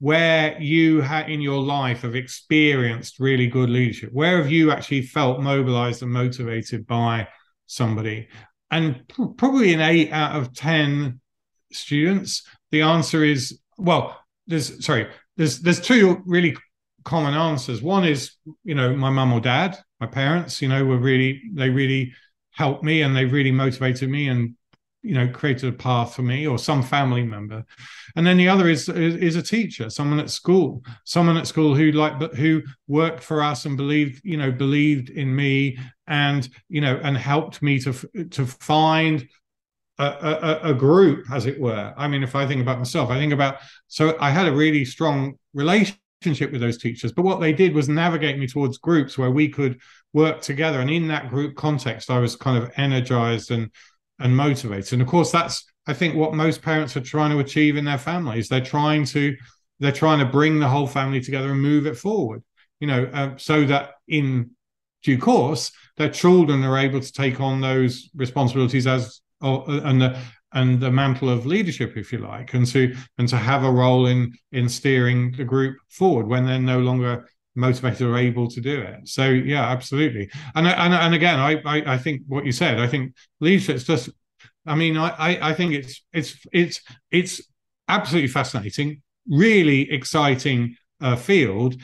where you had in your life have experienced really good leadership. Where have you actually felt mobilized and motivated by somebody? And probably in eight out of ten students the answer is well there's sorry there's there's two really common answers. One is, you know, my mum or dad, my parents, you know, were really, they really helped me and they really motivated me and, you know, created a path for me or some family member. And then the other is, is, is a teacher, someone at school, someone at school who like, but who worked for us and believed, you know, believed in me and, you know, and helped me to, to find a, a, a, group, as it were. I mean, if I think about myself, I think about so I had a really strong relationship relationship with those teachers. But what they did was navigate me towards groups where we could work together. And in that group context, I was kind of energized and and motivated. And of course, that's I think what most parents are trying to achieve in their families. They're trying to they're trying to bring the whole family together and move it forward. You know, uh, so that in due course, their children are able to take on those responsibilities as and the and the mantle of leadership, if you like, and to and to have a role in in steering the group forward when they're no longer motivated or able to do it. So yeah, absolutely. And and and again, I I, I think what you said. I think leadership is just. I mean, I I think it's it's it's it's absolutely fascinating, really exciting uh, field,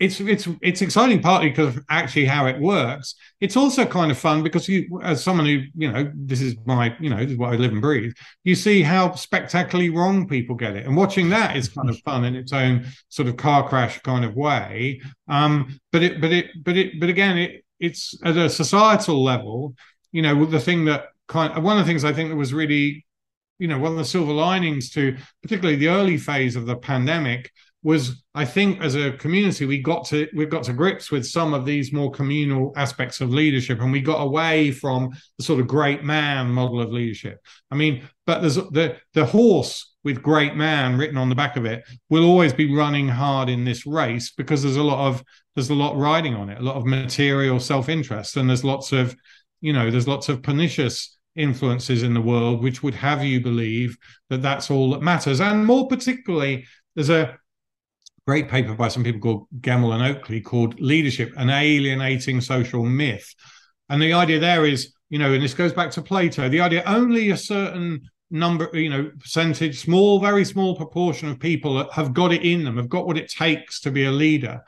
it's it's it's exciting partly because of actually how it works. It's also kind of fun because you, as someone who you know, this is my you know, this is what I live and breathe. You see how spectacularly wrong people get it, and watching that is kind of fun in its own sort of car crash kind of way. Um, but it, but it, but it, but again, it it's at a societal level. You know, the thing that kind of one of the things I think that was really, you know, one of the silver linings to particularly the early phase of the pandemic was I think as a community we got to we got to grips with some of these more communal aspects of leadership and we got away from the sort of great man model of leadership. I mean, but there's the the horse with great man written on the back of it will always be running hard in this race because there's a lot of there's a lot riding on it, a lot of material self-interest and there's lots of you know there's lots of pernicious influences in the world which would have you believe that that's all that matters and more particularly there's a great paper by some people called Gemmill and Oakley called Leadership, an Alienating Social Myth. And the idea there is, you know, and this goes back to Plato, the idea only a certain number, you know, percentage, small, very small proportion of people have got it in them, have got what it takes to be a leader.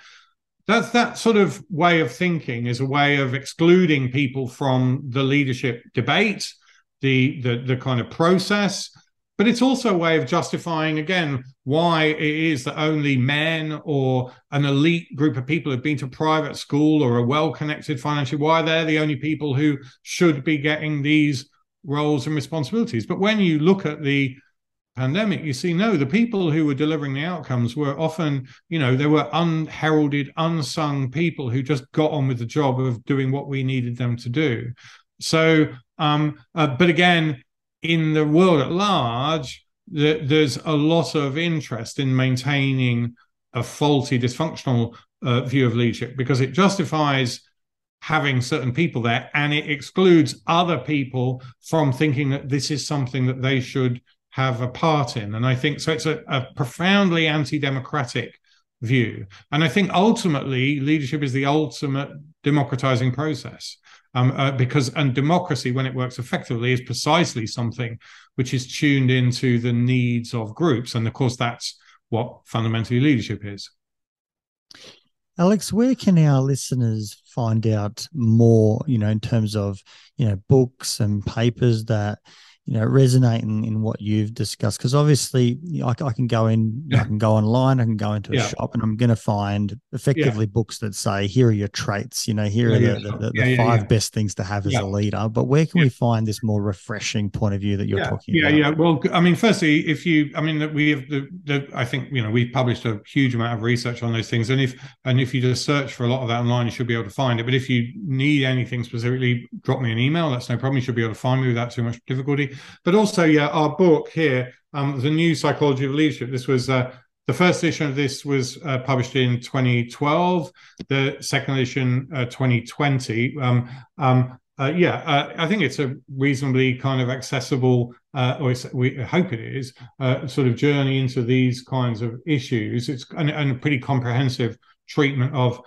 That's that sort of way of thinking is a way of excluding people from the leadership debate, the the the kind of process, but it's also a way of justifying, again, why it is that only men or an elite group of people who've been to private school or are well connected financially, why they're the only people who should be getting these roles and responsibilities. But when you look at the pandemic, you see, no, the people who were delivering the outcomes were often, you know, they were unheralded, unsung people who just got on with the job of doing what we needed them to do. So, um, uh, but again, in the world at large, there's a lot of interest in maintaining a faulty, dysfunctional uh, view of leadership because it justifies having certain people there and it excludes other people from thinking that this is something that they should have a part in. And I think so it's a, a profoundly anti democratic view. And I think ultimately leadership is the ultimate democratizing process. Um, uh, because and democracy, when it works effectively, is precisely something which is tuned into the needs of groups, and of course, that's what fundamentally leadership is. Alex, where can our listeners find out more, you know, in terms of, you know, books and papers that you know resonate in, in what you've discussed. Because obviously you know, I, I, can go in yeah. i can go online i can go into a yeah. shop and i'm going to find effectively yeah. books that say here are your traits you know here are the, the, the, the five best things to have as a leader. But where can we find this more refreshing point of view that you're talking yeah about? yeah. Yeah. well i mean firstly if you i mean we have the, the i think you know we've published a huge amount of research on those things and if and if you just search for a lot of that online you should be able to find it. But if you need anything specifically drop me an email. That's no problem. You should be able to find me without too much difficulty but also yeah, our book here, um, The New Psychology of Leadership. This was uh, the first edition of this was uh, published in 2012. The second edition, uh, 2020. Um, um, uh, yeah, uh, I think it's a reasonably kind of accessible, uh, or we hope it is, uh, sort of journey into these kinds of issues. It's and, a pretty comprehensive treatment of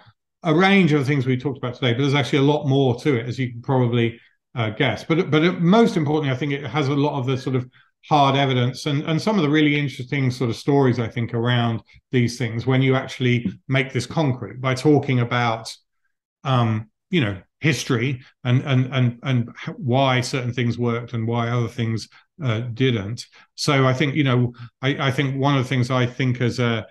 a range of things we talked about today, but there's actually a lot more to it, as you can probably uh, guess. But but most importantly, I think it has a lot of the sort of hard evidence and and some of the really interesting sort of stories I think around these things when you actually make this concrete by talking about um, you know history and and and and why certain things worked and why other things uh, didn't. So I think you know I, I think one of the things I think as a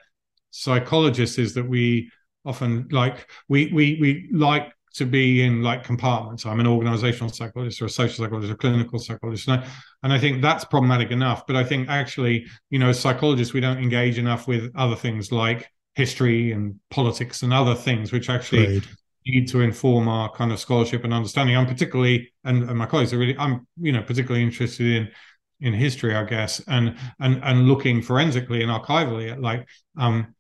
psychologist is that we often like we we we like to be in like compartments. I'm an organizational psychologist or a social psychologist or a clinical psychologist. And I, and I think that's problematic enough. But I think actually, you know, as psychologists, we don't engage enough with other things like history and politics and other things, which actually Great. need to inform our kind of scholarship and understanding. I'm particularly, and, and my colleagues are really, I'm, you know, particularly interested in in history, I guess, and and and looking forensically and archivally at like um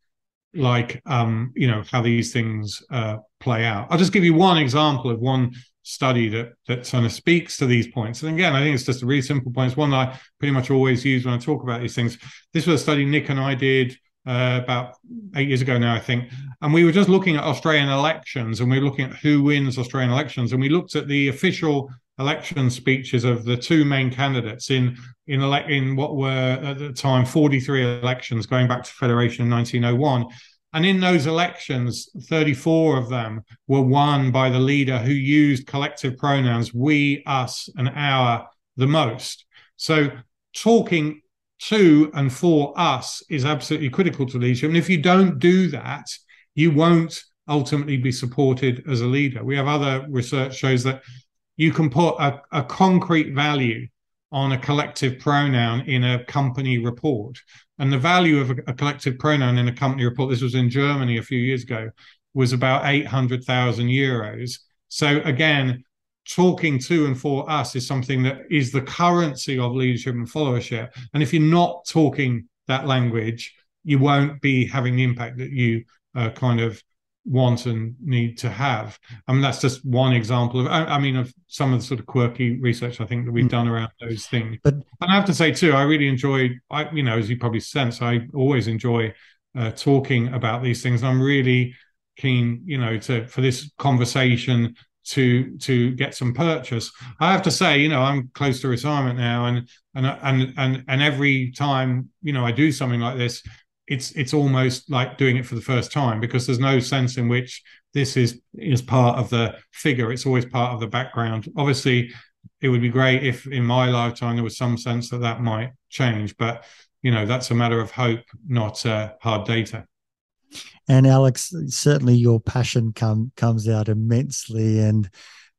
like um you know how these things uh play out. I'll just give you one example of one study that that kind of speaks to these points. And again, I think it's just a really simple point. It's one that I pretty much always use when I talk about these things. This was a study Nick and I did uh, about eight years ago now, I think. And we were just looking at Australian elections and we were looking at who wins Australian elections. And we looked at the official election speeches of the two main candidates in in ele- in what were at the time 43 elections going back to federation in 1901 and in those elections, 34 of them were won by the leader who used collective pronouns we, us, and our the most. So talking to and for us is absolutely critical to leadership. And if you don't do that, you won't ultimately be supported as a leader. We have other research shows that you can put a, a concrete value on a collective pronoun in a company report. And the value of a, a, collective pronoun in a company report, this was in Germany a few years ago, was about 800,000 euros. So again, talking to and for us is something that is the currency of leadership and followership. And if you're not talking that language, you won't be having the impact that you uh, kind of want and need to have. I mean, that's just one example of, I, I mean, of some of the sort of quirky research I think that we've mm. done around those things. But and I have to say too, I really enjoy, I, you know, as you probably sense, I always enjoy uh, talking about these things. I'm really keen, you know, to for this conversation to to get some purchase. I have to say, you know, I'm close to retirement now, and and and and and every time you know I do something like this, it's it's almost like doing it for the first time because there's no sense in which this is is part of the figure. It's always part of the background. Obviously it would be great if in my lifetime there was some sense that that might change but you know that's a matter of hope not uh, hard data. And alex certainly your passion come comes out immensely. And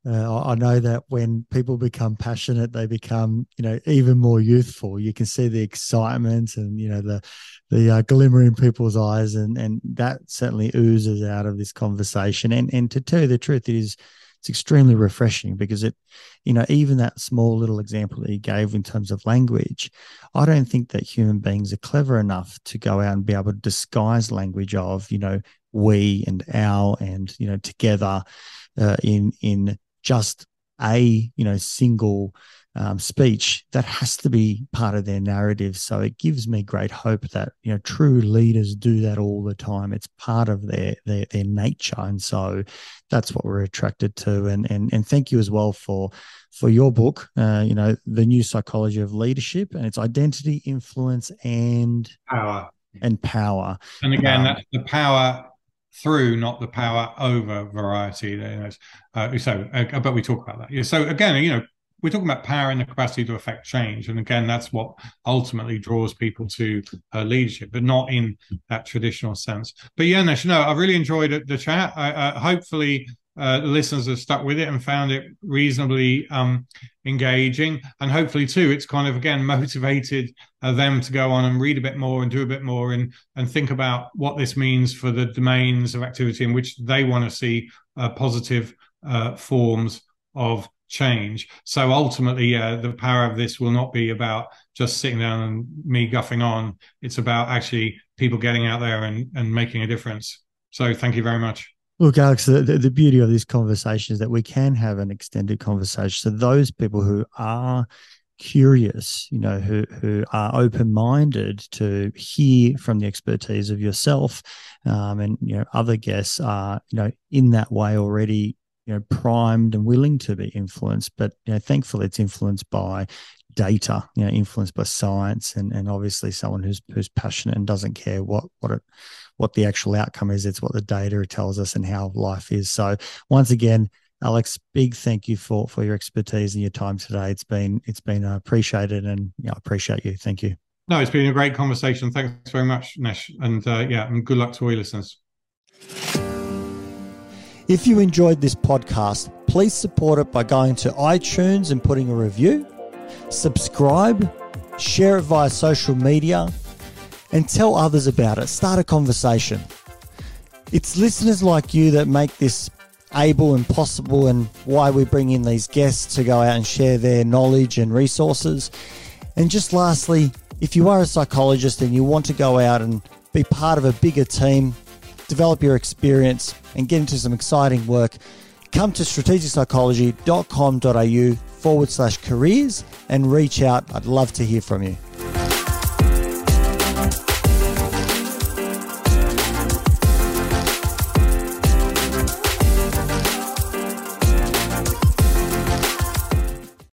uh, I know that when people become passionate, they become, you know, even more youthful. You can see the excitement and you know the the uh, glimmer in people's eyes, and and that certainly oozes out of this conversation. And and to tell you the truth, it is it's extremely refreshing because it, you know, even that small little example that he gave in terms of language, I don't think that human beings are clever enough to go out and be able to disguise language of, you know, we and our and you know together uh, in in just a you know single um, speech that has to be part of their narrative. So it gives me great hope that you know true leaders do that all the time. It's part of their their, their nature, and so that's what we're attracted to. And and and thank you as well for for your book. Uh, you know, the new psychology of leadership and its identity, influence, and power and power. And again, um, that's the power through, not the power over variety. Uh, so, uh, but we talk about that. Yeah. So again, you know, we're talking about power and the capacity to affect change. And again, that's what ultimately draws people to uh, leadership, but not in that traditional sense. But yeah, Nesh, no, I've really enjoyed the chat. I, uh, hopefully, uh, the listeners have stuck with it and found it reasonably um, engaging. And hopefully, too, it's kind of again motivated uh, them to go on and read a bit more and do a bit more and and think about what this means for the domains of activity in which they want to see uh, positive uh, forms of change. So ultimately, yeah, the power of this will not be about just sitting down and me guffing on. It's about actually people getting out there and, and making a difference. So thank you very much. Look, Alex, the, the beauty of this conversation is that we can have an extended conversation. So those people who are curious, you know, who who are open minded to hear from the expertise of yourself, um, and you know, other guests are, you know, in that way already you know primed and willing to be influenced but you know thankfully it's influenced by data you know influenced by science and and obviously someone who's who's passionate and doesn't care what what it what the actual outcome is. It's what the data tells us and how life is. So once again alex big thank you for for your expertise and your time today. It's been it's been appreciated and yeah I appreciate you. Thank you. No it's been a great conversation. Thanks very much nesh and uh, yeah and good luck to all your listeners if you enjoyed this podcast, please support it by going to iTunes and putting a review, subscribe, share it via social media, and tell others about it. Start a conversation. It's listeners like you that make this able and possible, and why we bring in these guests to go out and share their knowledge and resources. And just lastly, if you are a psychologist and you want to go out and be part of a bigger team, develop your experience, and get into some exciting work, come to strategicpsychology.com.au forward slash careers and reach out. I'd love to hear from you.